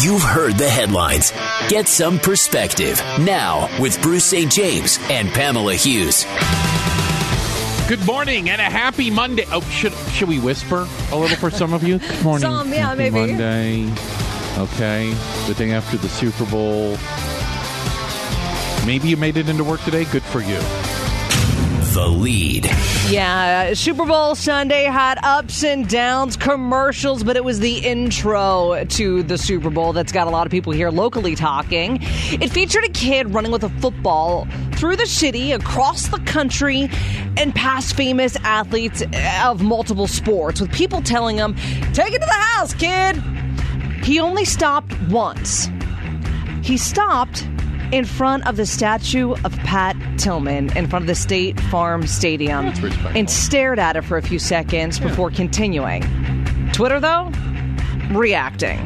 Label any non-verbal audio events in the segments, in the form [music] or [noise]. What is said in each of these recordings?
You've heard the headlines. Get some perspective now with Bruce St. James and Pamela Hughes. Good morning and a happy Monday. Oh, should should we whisper a little for some of you? Good morning. Some, yeah, happy maybe. Monday. Okay. The day after the Super Bowl. Maybe you made it into work today. Good for you. The lead. Yeah, uh, Super Bowl Sunday had ups and downs, commercials, but it was the intro to the Super Bowl that's got a lot of people here locally talking. It featured a kid running with a football through the city, across the country, and past famous athletes of multiple sports, with people telling him, Take it to the house, kid. He only stopped once. He stopped in front of the statue of Pat Tillman in front of the State Farm Stadium and stared at it for a few seconds before continuing. Twitter, though, reacting.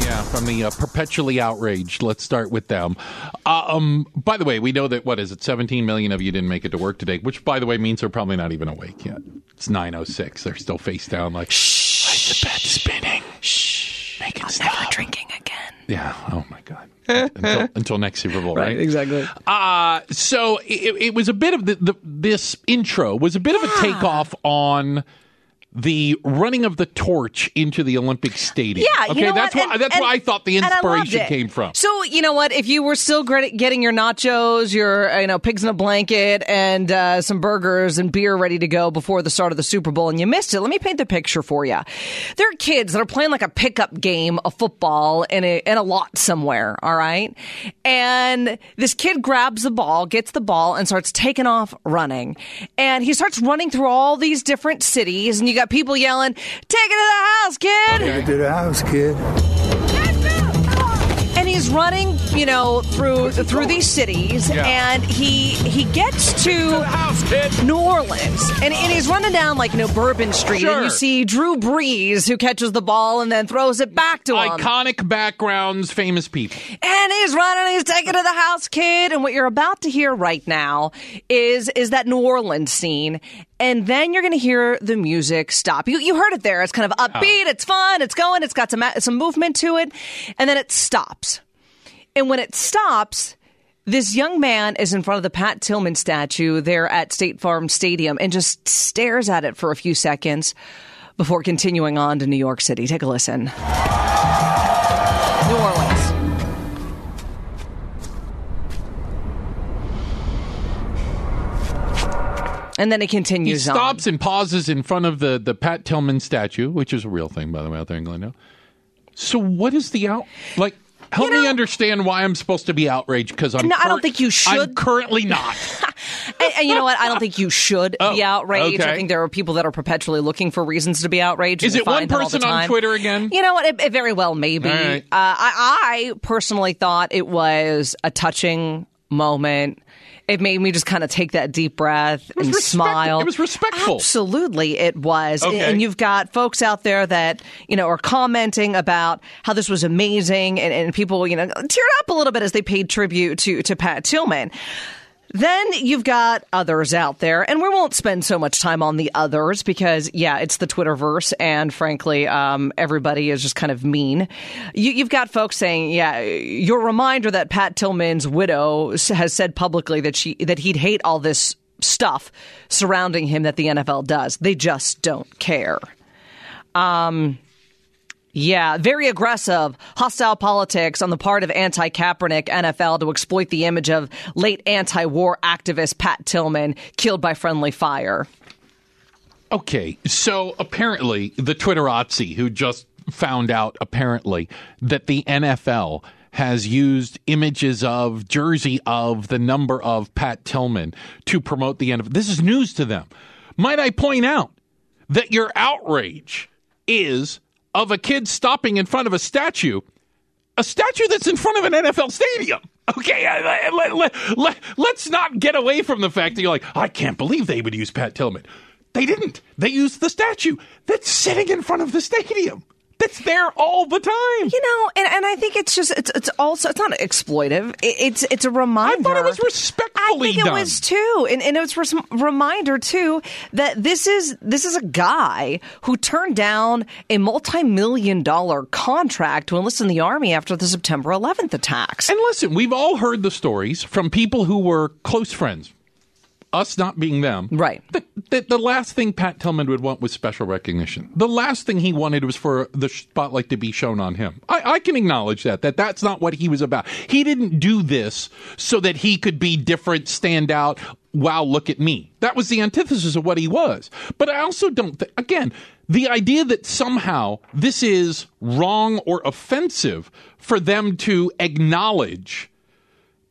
Yeah, from the uh, perpetually outraged. Let's start with them. Uh, um, by the way, we know that what is it? 17 million of you didn't make it to work today, which, by the way, means they're probably not even awake yet. It's 9:06. They're still face down, like shh. the bed's spinning. Shh. Make it stop. Never drinking again. Yeah. Oh my God. Until, until next Super Bowl, right? exactly. Uh, so it, it was a bit of the, the this intro was a bit of a takeoff on the running of the torch into the Olympic Stadium. Yeah, you okay, know that's what? why And- that's and- why I thought the and I loved inspiration came from. So you know what? If you were still getting your nachos, your you know pigs in a blanket, and uh, some burgers and beer ready to go before the start of the Super Bowl, and you missed it, let me paint the picture for you. There are kids that are playing like a pickup game of football in a in a lot somewhere. All right, and this kid grabs the ball, gets the ball, and starts taking off running, and he starts running through all these different cities, and you got people yelling, "Take it to the house, kid!" Take it to the house, kid. and he's running, you know, through through these cities, Yeah. and he he gets to New Orleans, and, and he's running down like you know Bourbon Street, and you see Drew Brees who catches the ball and then throws it back to him, Iconic backgrounds, famous people. and he's running, he's taking to the house, kid, and what you're about to hear right now is is that New Orleans scene. And then you're going to hear the music stop. You, you heard it there. It's kind of oh. upbeat. It's fun. It's going. It's got some some movement to it, and then it stops. And when it stops, this young man is in front of the Pat Tillman statue there at State Farm Stadium and just stares at it for a few seconds before continuing on to New York City. Take a listen. New Orleans. And then it He continues on. stops and pauses in front of the the Pat Tillman statue, which is a real thing, by the way, out there in Glendale. So, what is the out like? Help You know- me understand why I'm supposed to be outraged because I'm. No, I don't think you should. I'm currently not. [laughs] And, and you know what? I don't think you should Oh, be outraged. okay. I think there are people that are perpetually looking for reasons to be outraged. Is it one find that all the person on. Twitter again? You know what? It, it very well may be. Right. Uh, I, I personally thought it was a touching moment. It made me just kind of take that deep breath and respect- smile. it was respectful. Absolutely, it was. Okay. And you've got folks out there that you know are commenting about how this was amazing, and, and people you know teared up a little bit as they paid tribute to to Pat Tillman. Then you've got others out there, and we won't spend so much time on the others because, yeah, it's the Twitterverse, and frankly, um, everybody is just kind of mean. You, you've got folks saying, yeah, your reminder that Pat Tillman's widow has said publicly that she that he'd hate all this stuff surrounding him that the NFL does. They just don't care. Yeah, very aggressive, hostile politics on the part of anti Kaepernick NFL to exploit the image of late anti war activist Pat Tillman killed by friendly fire. Okay, so apparently the Twitterazzi who just found out apparently that the NFL has used images of jersey of the number of Pat Tillman to promote the NFL. This is news to them. Might I point out that your outrage is of a kid stopping in front of a statue, a statue that's in front of an NFL stadium. Okay, uh, let, let, let, let's not get away from the fact that you're like, I can't believe they would use Pat Tillman. They didn't. They used the statue that's sitting in front of the stadium. That's there all the time. You know, and, and I think it's just it's it's also it's not exploitive. It, it's it's a reminder. I thought it was respectfully I think done. it was too, and, and it was a reminder too that this is this is a guy who turned down a multi-million dollar contract to enlist in the army after the September 11th attacks. And listen, we've all heard the stories from people who were close friends. Us not being them. Right. The, the, the last thing Pat Tillman would want was special recognition. The last thing he wanted was for the spotlight to be shown on him. I, I can acknowledge that, that that's not what he was about. He didn't do this so that he could be different, stand out. Wow, look at me. That was the antithesis of what he was. But I also don't think, again, the idea that somehow this is wrong or offensive for them to acknowledge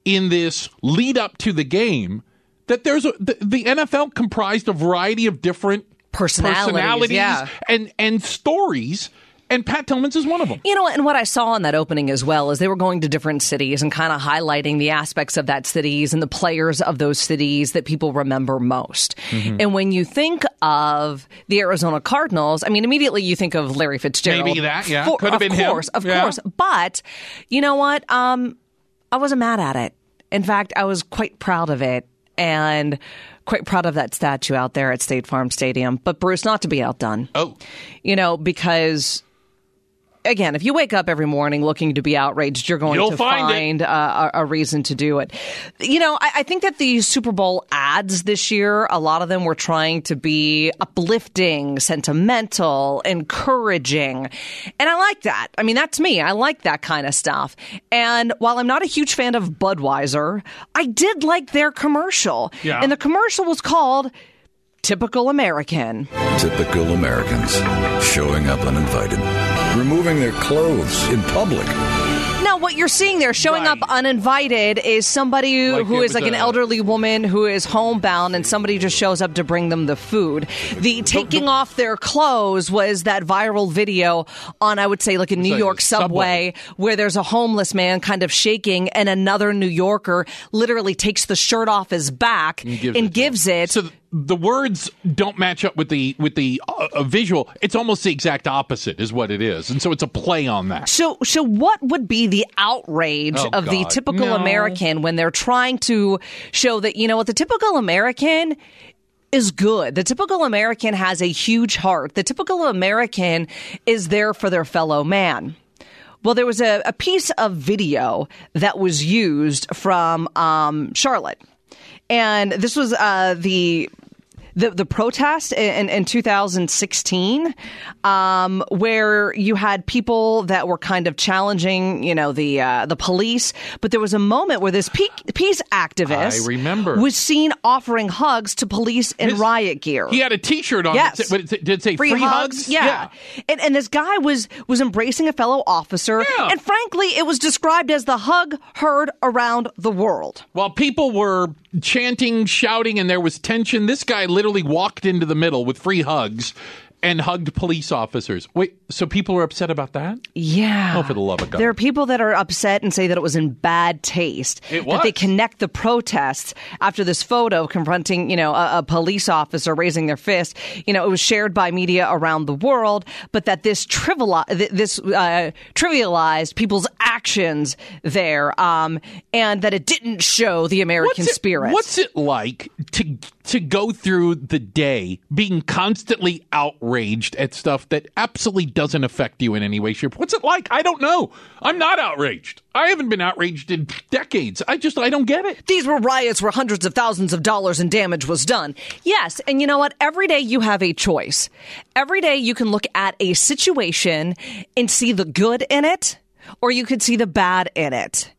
in this lead up to the game that there's a, the, the NFL comprised a variety of different Personalities, personalities yeah. and and stories. And Pat Tillman's is one of them. You know, and what I saw in that opening as well is they were going to different cities and kind of highlighting the aspects of that cities and the players of those cities that people remember most. Mm-hmm. And when you think of the Arizona Cardinals, I mean, immediately you think of Larry Fitzgerald. Maybe that, yeah. For- Could have been him. Of course, Of Yeah. course, But you know what? Um, I wasn't mad at it. In fact, I was quite proud of it and quite proud of that statue out there at State Farm Stadium. But Bruce, not to be outdone Oh, you know, because again, if you wake up every morning looking to be outraged, you're going You'll to find find, uh, a, a reason to do it. You know, I, I think that the Super Bowl ads this year, a lot of them were trying to be uplifting, sentimental, encouraging. And I like that. I mean, that's me. I like that kind of stuff. And while I'm not a huge fan of Budweiser, I did like their commercial. Yeah. And the commercial was called Typical American. Typical Americans showing up uninvited, removing their clothes in public. Now, what you're seeing there, showing Right. up uninvited, is somebody Like who it is was like an elderly woman who is homebound, and somebody just shows up to bring them the food. The taking off their clothes was that viral video on, I would say, like a New like a York subway, where there's a homeless man kind of shaking, and another New Yorker literally takes the shirt off his back and gives it to gives it. So th- the words don't match up with the with the uh, uh, visual. It's almost the exact opposite, is what it is, and so it's a play on that. So, so what would be the outrage Oh, of the typical No. American when they're trying to show that you know what the typical American is good. The typical American has a huge heart. The typical American is there for their fellow man. Well, there was a, a piece of video that was used from um, Charlotte, and this was uh, the the the protest in, in 2016, um, where you had people that were kind of challenging, you know, the uh, the police. But there was a moment where this pe- peace activist I remember. was seen offering hugs to police in His- riot gear. He had a T-shirt on. Yes. that but it did say free, hugs? Yeah. And, and this guy was was embracing a fellow officer. Yeah. And frankly, it was described as the hug heard around the world. While people were chanting, shouting, and there was tension, this guy literally walked into the middle with free hugs and hugged police officers. Wait, so people are upset about that? Yeah. Oh, for the love of God. There are people that are upset and say that it was in bad taste. It That they connect the protests after this photo confronting, you know, a, a police officer raising their fist. You know, it was shared by media around the world, but that this trivial, this uh, trivialized people's actions there, um, and that it didn't show the American What's it, spirit. What's it like to to go through the day being constantly outraged at stuff that absolutely doesn't affect you in any way, shape? What's it like? I don't know. I'm not outraged. I haven't been outraged in decades. I just I don't get it. These were riots where hundreds of thousands of dollars in damage was done. Yes, and you know what? Every day you have a choice. Every day you can look at a situation and see the good in it, or you could see the bad in it.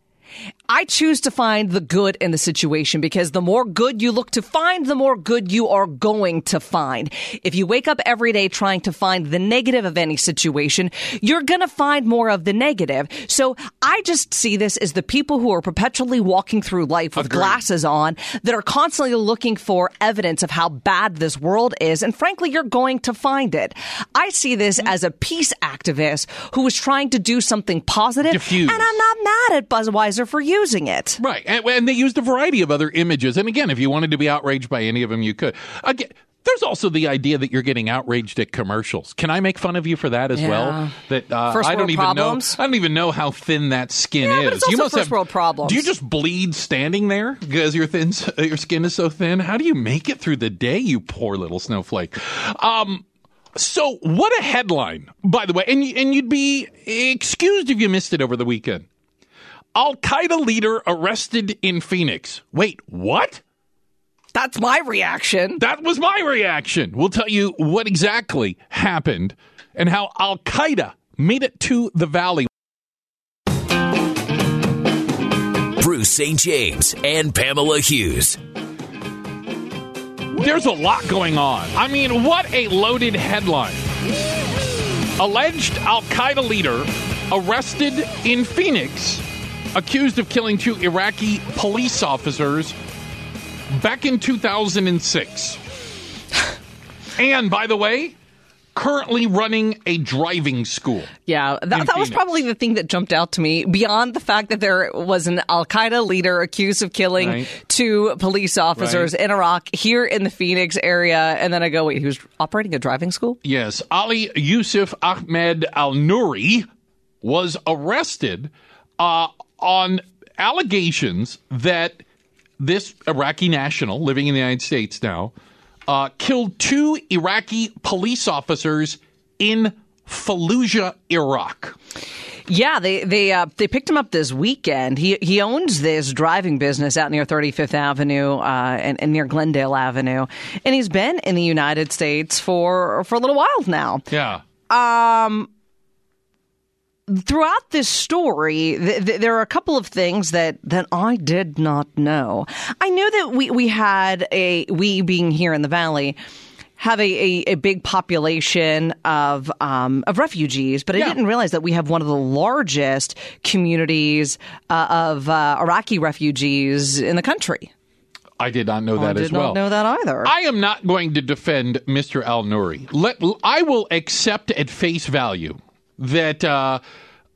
I choose to find the good in the situation because the more good you look to find, the more good you are going to find. If you wake up every day trying to find the negative of any situation, you're going to find more of the negative. So I just see this as the people who are perpetually walking through life with Agreed. glasses on that are constantly looking for evidence of how bad this world is. And frankly, you're going to find it. I see this mm-hmm. as a peace activist who is trying to do something positive. And I'm not mad at Budweiser for using it. Right. And, and they used a variety of other images. And again, if you wanted to be outraged by any of them, you could. Again, There's also the idea that you're getting outraged at commercials. Can I make fun of you for that as Yeah. well? That uh, First I don't world even problems. know. I don't even know how thin that skin Yeah, is. you must first have world problems. Do you just bleed standing there because your thin your skin is so thin? How do you make it through the day? You poor little snowflake. Um, so what a headline, by the way, and and you'd be excused if you missed it over the weekend. Al Qaeda leader arrested in Phoenix. Wait, what? That's my reaction. That was my reaction. We'll tell you what exactly happened and how Al Qaeda made it to the valley. Bruce St. James and Pamela Hughes. There's a lot going on. I mean, what a loaded headline. Alleged Al Qaeda leader arrested in Phoenix, accused of killing two Iraqi police officers back in 2006. [laughs] and by the way, currently running a driving school. Yeah, that, that was probably the thing that jumped out to me beyond the fact that there was an Al Qaeda leader accused of killing Right. two police officers Right. in Iraq here in the Phoenix area. And then I go, wait, he was operating a driving school? Yes, Ali Yusuf Ahmed Al Nuri was arrested uh, on allegations that this Iraqi national living in the United States now uh, killed two Iraqi police officers in Fallujah, Iraq. Yeah, they they uh, they picked him up this weekend. He he owns this driving business out near 35th Avenue uh, and, and near Glendale Avenue, and he's been in the United States for for a little while now. Yeah. Throughout this story, th- th- there are a couple of things that, that I did not know. I knew that we, we had a, we being here in the Valley, have a, a, a big population of um, of refugees, but I Yeah. didn't realize that we have one of the largest communities uh, of uh, Iraqi refugees in the country. I did not know I that did as well. not know that either. I am not going to defend Mr. Al Nouri. Let I will accept at face value that uh,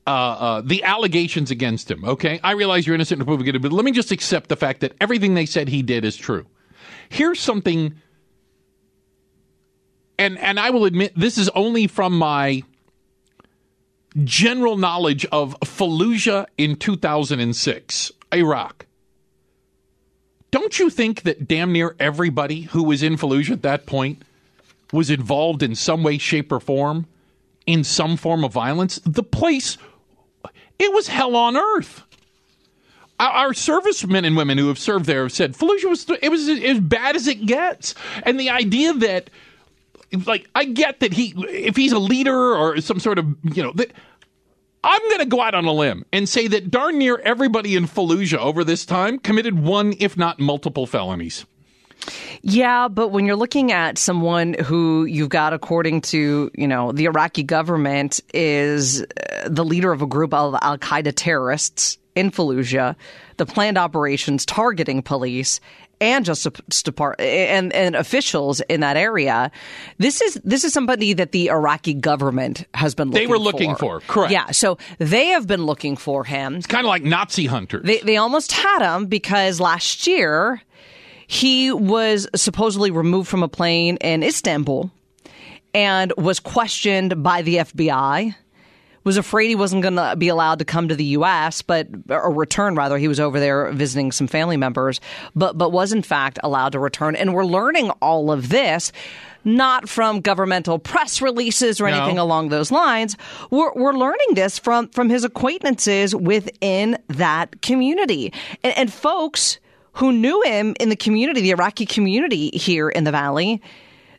uh, uh, the allegations against him. Okay, I realize you're innocent until proven guilty, but let me just accept the fact that everything they said he did is true. Here's something, and and I will admit this is only from my general knowledge of Fallujah in 2006, Iraq. Don't you think that damn near everybody who was in Fallujah at that point was involved in some way, shape, or form in some form of violence? The place, it was hell on earth. Our, servicemen and women who have served there have said Fallujah was it was as bad as it gets, and the idea that like I get that he if he's a leader or some sort of you know that I'm going to go out on a limb and say that darn near everybody in Fallujah over this time committed one, if not multiple felonies. Yeah, but when you're looking at someone who you've got, according to you know the Iraqi government, is uh, the leader of a group of Al Qaeda terrorists in Fallujah, the planned operations targeting police and Justice Department and, and officials in that area. This is this is somebody that the Iraqi government has been. Looking for. They were looking for, correct. Yeah, so they have been looking for him. It's kind of like Nazi hunters. They they almost had him because last year he was supposedly removed from a plane in Istanbul and was questioned by the FBI. Was afraid he wasn't going to be allowed to come to the U.S., but or return rather. He was over there visiting some family members, but but was in fact allowed to return. And we're learning all of this not from governmental press releases or No. anything along those lines. We're, we're learning this from from his acquaintances within that community, and, and folks who knew him in the community, the Iraqi community here in the valley,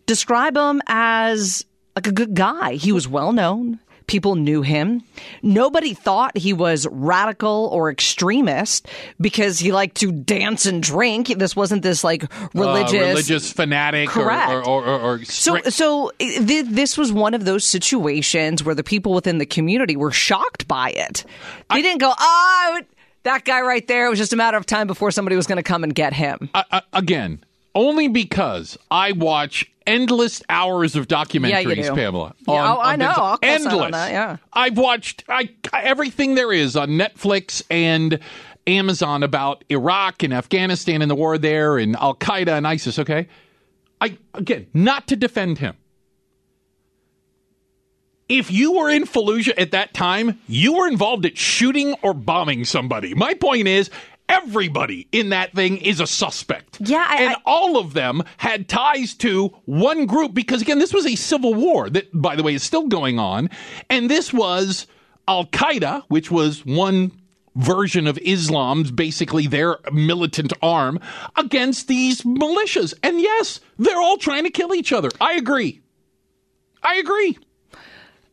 describe him as like a good guy. He was well known. People knew him. Nobody thought he was radical or extremist because he liked to dance and drink. This wasn't this like religious, uh, religious fanatic or, Correct. or, or, or, or so, strict- so th- this was one of those situations where the people within the community were shocked by it. They didn't go, "Oh, that guy right there." It was just a matter of time before somebody was going to come and get him. I- I- again, only because I watch endless hours of documentaries, do. Pamela. Yeah, oh, I know. On endless. that, yeah. I've watched I, everything there is on Netflix and Amazon about Iraq and Afghanistan and the war there and Al Qaeda and ISIS. Okay, I again, not to defend him. If you were in Fallujah at that time, you were involved at shooting or bombing somebody. My point is, everybody in that thing is a suspect. Yeah, I- and I- all of them had ties to one group because again, this was a civil war that, by the way, is still going on, and this was Al Qaeda, which was one version of Islam's basically their militant arm against these militias. And yes, they're all trying to kill each other. I agree. I agree.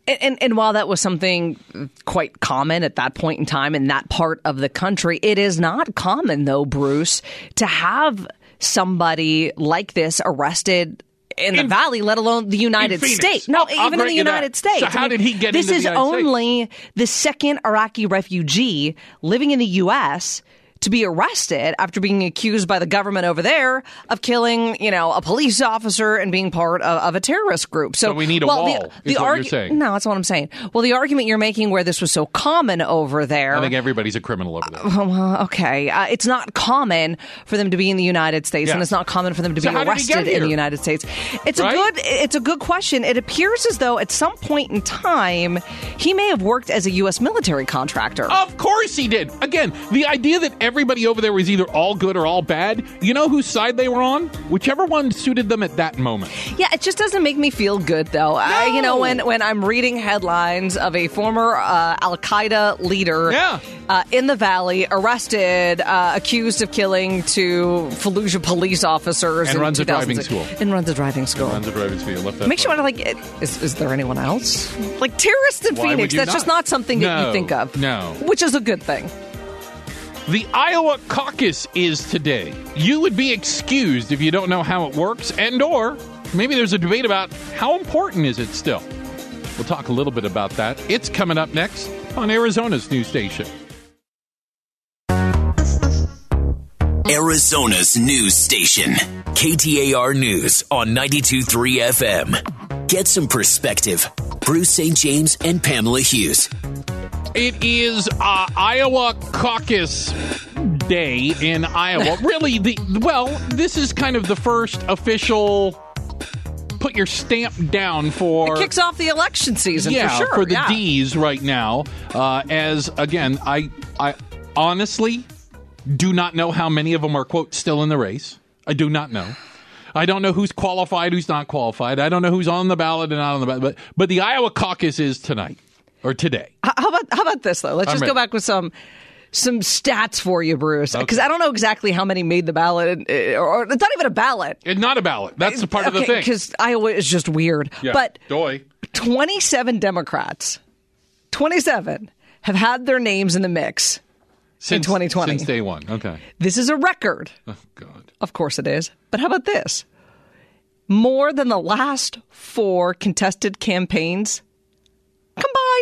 And, and, and while that was something quite common at that point in time in that part of the country, it is not common, though, Bruce, to have somebody like this arrested in the valley, let alone the United States. No, I'll- I'll even in the. United States. So how did he get this is United States? only the second Iraqi refugee living in the U.S. to be arrested after being accused by the government over there of killing, you know, a police officer and being part of, of a terrorist group. So, So we need a well, wall, The, the what you're saying. No, that's what I'm saying. Well, the argument you're making where this was so common over there. I think everybody's a criminal over there. Oh, well, okay, uh, it's not common for them to be in the United States, Yeah. and it's not common for them to So be how did he get arrested in the United States. It's Right? a good, it's a good question. It appears as though at some point in time he may have worked as a U.S. military contractor. Of course he did. Again, the idea that everybody over there was either all good or all bad, you know whose side they were on? Whichever one suited them at that moment. Yeah, it just doesn't make me feel good though. I, you know, when when I'm reading headlines of a former uh, Al Qaeda leader Yeah. uh, in the valley arrested, uh, accused of killing two Fallujah police officers, And runs a driving school. and runs a driving school. Runs a driving speed. Left that Makes you part. want to like, is, is there anyone else? Like terrorists in Why Phoenix, you that's just not? not something that you think of. no. Which is a good thing. The Iowa caucus is today. You would be excused if you don't know how it works and or maybe there's a debate about how important is it still. We'll talk a little bit about that. It's coming up next on Arizona's news station. Arizona's news station. KTAR News on 92.3 FM. Get some perspective. Bruce St. James and Pamela Hughes. It is uh, Iowa caucus day in Iowa. [laughs] really, the well, this is kind of the first official put your stamp down for Kicks off the election season yeah, for sure. For the yeah. D's right now. Uh, as again, I I honestly do not know how many of them are quote still in the race. I do not know. I don't know who's qualified, who's not qualified. I don't know who's on the ballot and not on the ballot. But but the Iowa caucus is tonight or today. How about how about this though? Let's I'm just go back with some some stats for you, Bruce, because Okay. I don't know exactly how many made the ballot, uh, or, or it's not even a ballot. It's not a ballot. That's the part of the thing. Because Iowa is just weird. Yeah. But Doy. 27 Democrats, 27 have had their names in the mix. Since, 2020. Since day one. Okay. This is a record. Oh, God. Of course it is. But how about this? More than the last four contested campaigns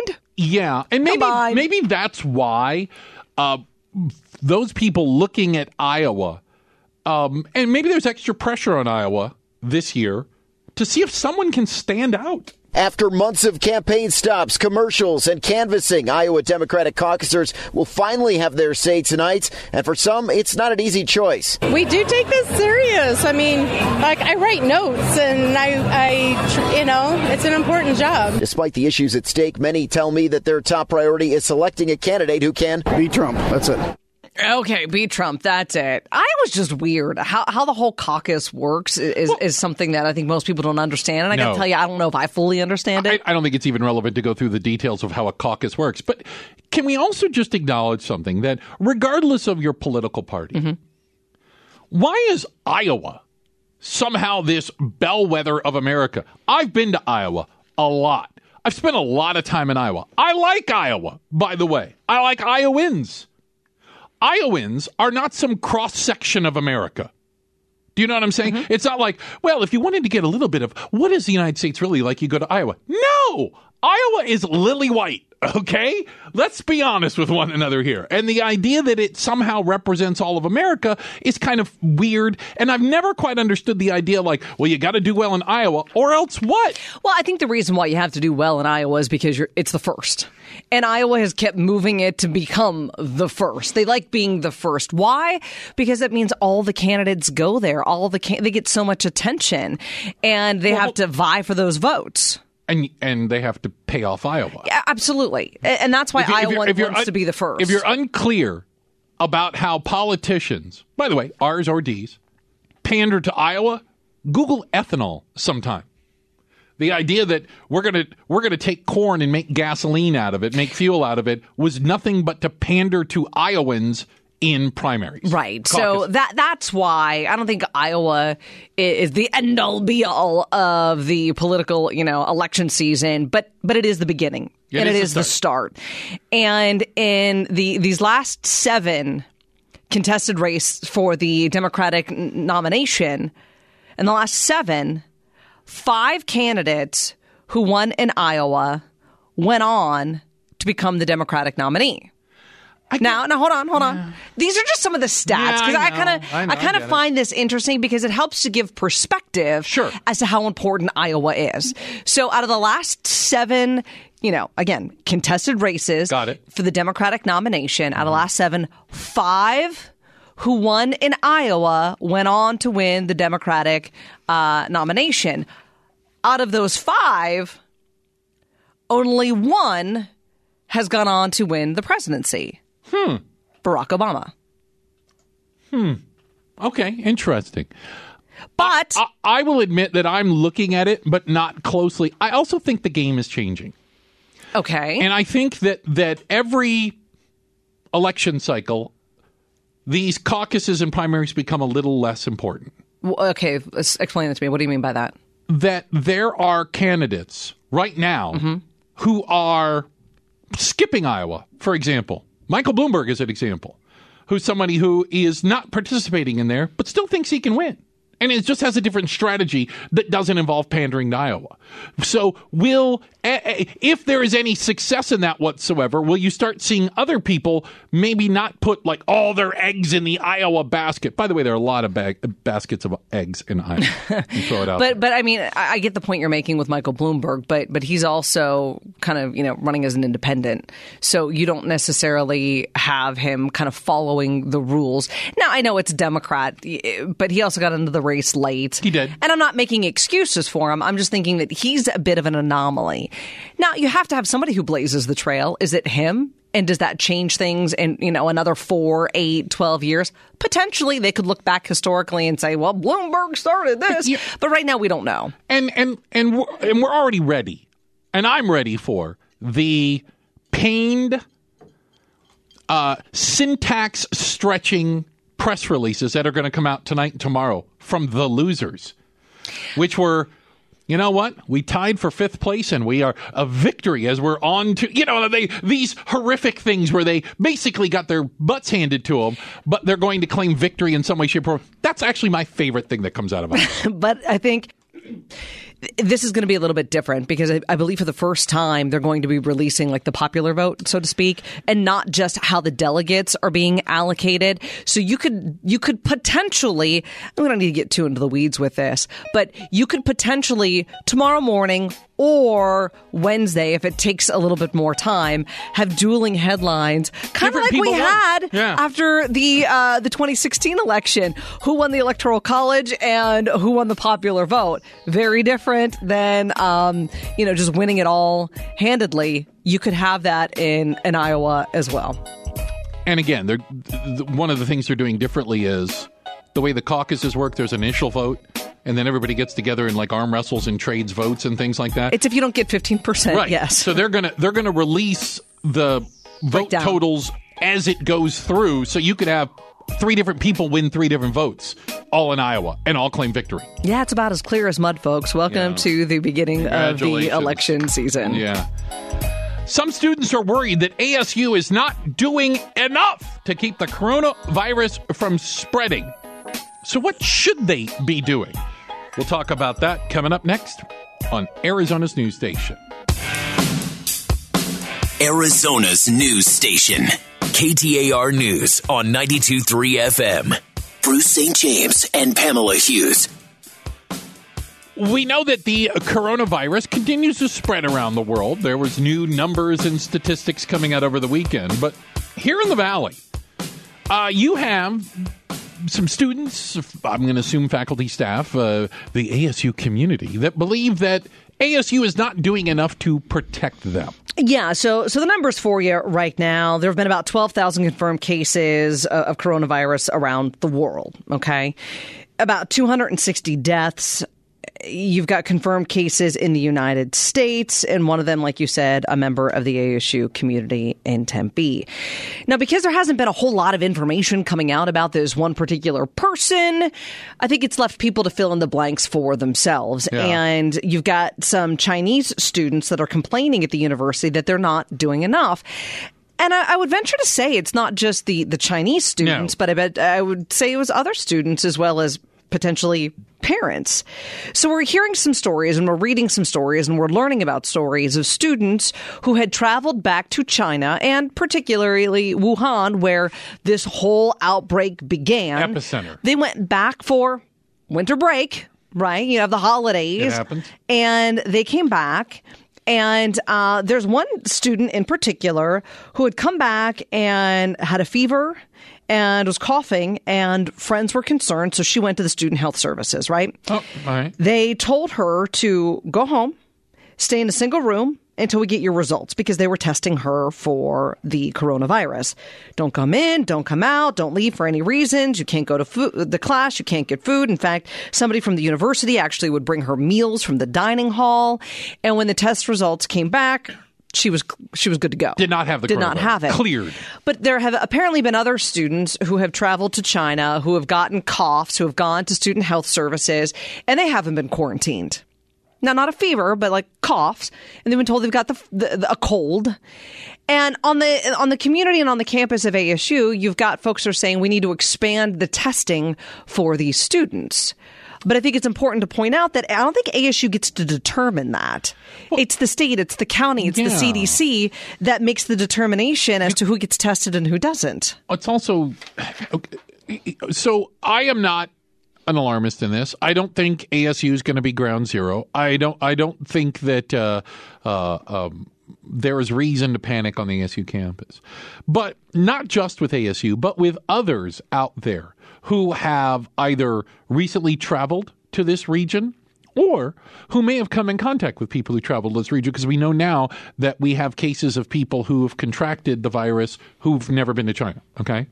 combined. Yeah, and maybe maybe that's why uh, those people looking at Iowa, um, and maybe there's extra pressure on Iowa this year to see if someone can stand out. After months of campaign stops, commercials, and canvassing, Iowa Democratic caucusers will finally have their say tonight. And for some, it's not an easy choice. We do take this serious. I mean, like I write notes, and I, I, you know, it's an important job. Despite the issues at stake, many tell me that their top priority is selecting a candidate who can Beat Trump. That's it. Okay, beat Trump. That's it. I was just weird. How how the whole caucus works is is something that I think most people don't understand. And I got to tell you, I don't know if I fully understand it. I don't think it's even relevant to go through the details of how a caucus works. But can we also just acknowledge something that, regardless of your political party, mm-hmm. why is Iowa somehow this bellwether of America? I've been to Iowa a lot. I've spent a lot of time in Iowa. I like Iowa, by the way. I like Iowans. Iowans are not some cross section of America. Do you know what I'm saying? Mm-hmm. It's not like, well, if you wanted to get a little bit of what is the United States really like, you go to Iowa. No! Iowa is lily white. Okay? Let's be honest with one another here. And the idea that it somehow represents all of America is kind of weird. And I've never quite understood the idea like, well, you got to do well in Iowa, or else what? Well, I think the reason why you have to do well in Iowa is because you're, it's the first. And Iowa has kept moving it to become the first. They like being the first. Why? Because that means all the candidates go there. All the can- they get so much attention, and they have to vie for those votes. And and they have to pay off Iowa. Yeah, absolutely, and that's why If Iowa if wants un- to be the first. If you're unclear about how politicians, by the way, R's or D's, pander to Iowa, Google ethanol sometime. The idea that we're gonna we're gonna take corn and make gasoline out of it, make fuel out of it, was nothing but to pander to Iowans in primaries. Right. So that that's why I don't think Iowa is the end all be all of the political, you know, election season, but but it is the beginning. It and is it the is the start. And in the these last 7 contested race for the Democratic n- nomination, in the last 7, five candidates who won in Iowa went on to become the Democratic nominee. Now, now, hold on, hold on. These are just some of the stats because I I kind of, I kind of get it. find this interesting because it helps to give perspective, Sure. as to how important Iowa is. So, out of the last seven, you know, again, contested races, Got it. for the Democratic nomination. Out of the last seven, five who won in Iowa went on to win the Democratic uh, nomination. Out of those five, only one has gone on to win the presidency. Hmm. Barack Obama. Hmm. Okay, interesting. But I, I will admit that I'm looking at it, but not closely. I also think the game is changing. okay, And I think that that every election cycle, these caucuses and primaries become a little less important. W- okay. explain it to me. What do you mean by that? That there are candidates right now who are skipping Iowa, for example. Michael Bloomberg is an example, who's somebody who is not participating in there, but still thinks he can win. And it just has a different strategy that doesn't involve pandering to Iowa. So, will eh, eh, if there is any success in that whatsoever, will you start seeing other people maybe not put like all their eggs in the Iowa basket? By the way, there are a lot of bag- baskets of eggs in Iowa. Throw it out. [laughs] But but I mean, I, I get the point you're making with Michael Bloomberg, but but he's also kind of you know running as an independent, so you don't necessarily have him kind of following the rules. Now I know it's Democrat, but he also got into the race late. He did. and I'm not making excuses for him. I'm just thinking that he's a bit of an anomaly. Now you have to have somebody who blazes the trail. Is it him? And does that change things in, you know, another four, eight, 12 years? Potentially they could look back historically and say, well, Bloomberg started this. Yeah. But right now we don't know. and and and we're, and we're already ready, and I'm ready for the pained, uh, syntax stretching press releases that are going to come out tonight and tomorrow from the losers, which were. You know what? We tied for fifth place, and we are a victory as we're on to you know they these horrific things where they basically got their butts handed to them, but they're going to claim victory in some way, shape, or form. That's actually my favorite thing that comes out of it. [laughs] but I think this is going to be a little bit different because I, I believe for the first time they're going to be releasing like the popular vote, so to speak, and not just how the delegates are being allocated. So you could you could potentially we don't need to get too into the weeds with this, but you could potentially tomorrow morning or Wednesday, if it takes a little bit more time, have dueling headlines, kind of like we won. had Yeah. after the uh, the 2016 election. Who won the electoral college and who won the popular vote? Very different than um, you know just winning it all handedly. You could have that in in Iowa as well. and again, one of the things they're doing differently is the way the caucuses work. There's an initial vote, and then everybody gets together and like arm wrestles and trades votes and things like that. It's if you don't get 15 percent. right. Yes. So they're gonna they're gonna release the vote Breakdown. totals as it goes through, so you could have three different people win three different votes, all in Iowa, and all claim victory. yeah, it's about as clear as mud, folks. Welcome Yeah. to the beginning of the election season. Yeah. Some students are worried that ASU is not doing enough to keep the coronavirus from spreading. So, what should they be doing? We'll talk about that coming up next on Arizona's news station. Arizona's news station. KTAR News on 92.3 FM. Bruce St. James and Pamela Hughes. We know that the coronavirus continues to spread around the world. There was new numbers and statistics coming out over the weekend, but here in the valley, uh, you have some students, I'm going to assume faculty, staff, uh, the ASU community that believe that ASU is not doing enough to protect them. Yeah, so so the numbers for you right now, there have been about 12,000 confirmed cases of, of coronavirus around the world, okay? About 260 deaths you've got confirmed cases in the United States, and one of them, like you said, a member of the ASU community in Tempe. Now, because there hasn't been a whole lot of information coming out about this one particular person, I think it's left people to fill in the blanks for themselves. Yeah. And you've got some Chinese students that are complaining at the university that they're not doing enough. And I, I would venture to say it's not just the, the Chinese students, No. but I bet I would say it was other students as well as potentially parents. So we're hearing some stories and we're reading some stories and we're learning about stories of students who had traveled back to China and particularly Wuhan where this whole outbreak began. Epicenter. They went back for winter break, right? You have the holidays. And they came back. And uh, there's one student in particular who had come back and had a fever and was coughing, and friends were concerned. So she went to the student health services, right? Oh, all right. They told her to go home, stay in a single room until we get your results because they were testing her for the coronavirus. Don't come in, don't come out, don't leave for any reasons. You can't go to food, the class, you can't get food. In fact, somebody from the university actually would bring her meals from the dining hall. And when the test results came back, she was she was good to go. Did not have the did not have it Cleared. But there have apparently been other students who have traveled to China who have gotten coughs, who have gone to student health services, and they haven't been quarantined. Now, not a fever, but like coughs, and they've been told they've got the, the, the a cold. And on the on the community and on the campus of ASU, you've got folks who are saying we need to expand the testing for these students. But I think it's important to point out that I don't think ASU gets to determine that. it's the state, it's the county, it's Yeah. the CDC that makes the determination as to who gets tested and who doesn't. It's also okay, so I am not an alarmist in this. I don't think ASU is going to be ground zero. I don't. I don't think that uh, uh, um, there is reason to panic on the ASU campus. But not just with ASU, but with others out there who have either recently traveled to this region or who may have come in contact with people who traveled to this region because we know now that we have cases of people who have contracted the virus who've never been to China. Okay.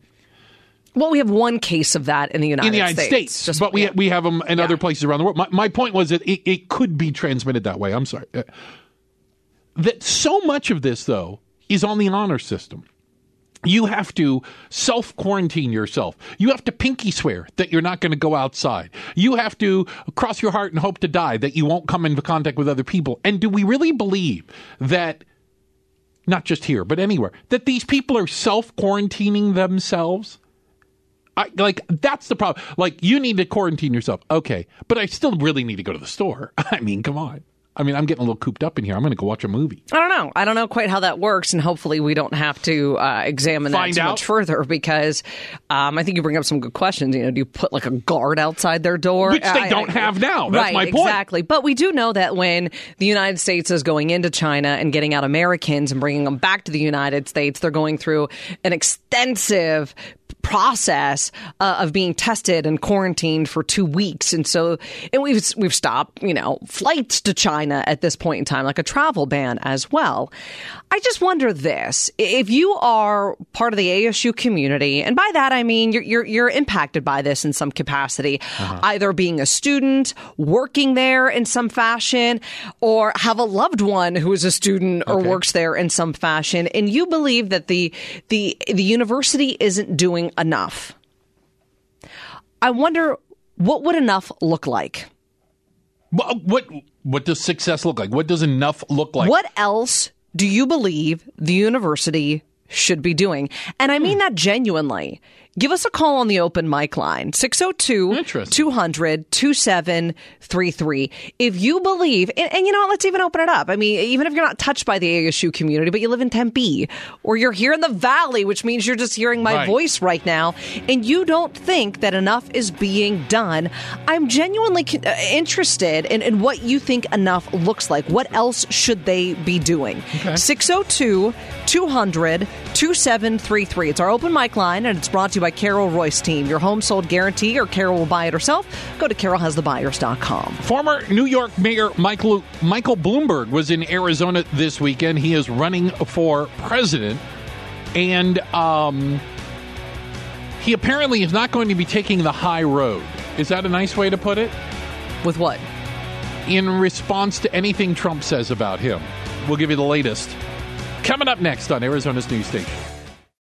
Well, we have one case of that in the United, in the United States, Just- but we yeah. we have them in other places around the world. My, my point was that it, it could be transmitted that way. I'm sorry. Uh, That so much of this though is on the honor system. You have to self quarantine yourself. You have to pinky swear that you're not going to go outside. You have to cross your heart and hope to die that you won't come into contact with other people. And do we really believe that not just here, but anywhere, that these people are self quarantining themselves? I, like that's the problem. Like you need to quarantine yourself, okay, but I still really need to go to the store. [laughs] I mean, come on. I mean, I'm getting a little cooped up in here. I'm going to go watch a movie. I don't know. I don't know quite how that works, and hopefully we don't have to uh, examine that Find too out. much further because um, I think you bring up some good questions. You know, do you put like a guard outside their door, Which they I- don't I- have now. That's right, my point. Exactly. But we do know that when the United States is going into China and getting out Americans and bringing them back to the United States, they're going through an extensive process uh, of being tested and quarantined for two weeks, and so and we've we've stopped you know flights to China at this point in time, like a travel ban as well. I just wonder this: if you are part of the ASU community, and by that I mean you're you're, you're impacted by this in some capacity, either being a student, working there in some fashion, or have a loved one who is a student or Okay. works there in some fashion, and you believe that the the the university isn't doing enough. I wonder what would enough look like. What what what does success look like? What does enough look like? What else do you believe the university should be doing? And I mean hmm. that genuinely. Give us a call on the open mic line 602 200 2733 If you believe, and, and you know what, let's even open it up. I mean, even if you're not touched by the ASU community, but you live in Tempe or you're here in the valley, which means you're just hearing my Right. voice right now, and you don't think that enough is being done, I'm genuinely uh, interested in, in what you think enough looks like. What else should they be doing? 602 200 2733. It's our open mic line, and it's brought to you by Carol Royse Team. Your home sold guarantee, or Carol will buy it herself. Go to carolhasthebuyers.com. Former New York Mayor Michael Michael Bloomberg was in Arizona this weekend. He is running for president, and um, he apparently is not going to be taking the high road. Is that a nice way to put it? With what? In response to anything Trump says about him, we'll give you the latest coming up next on Arizona's news station.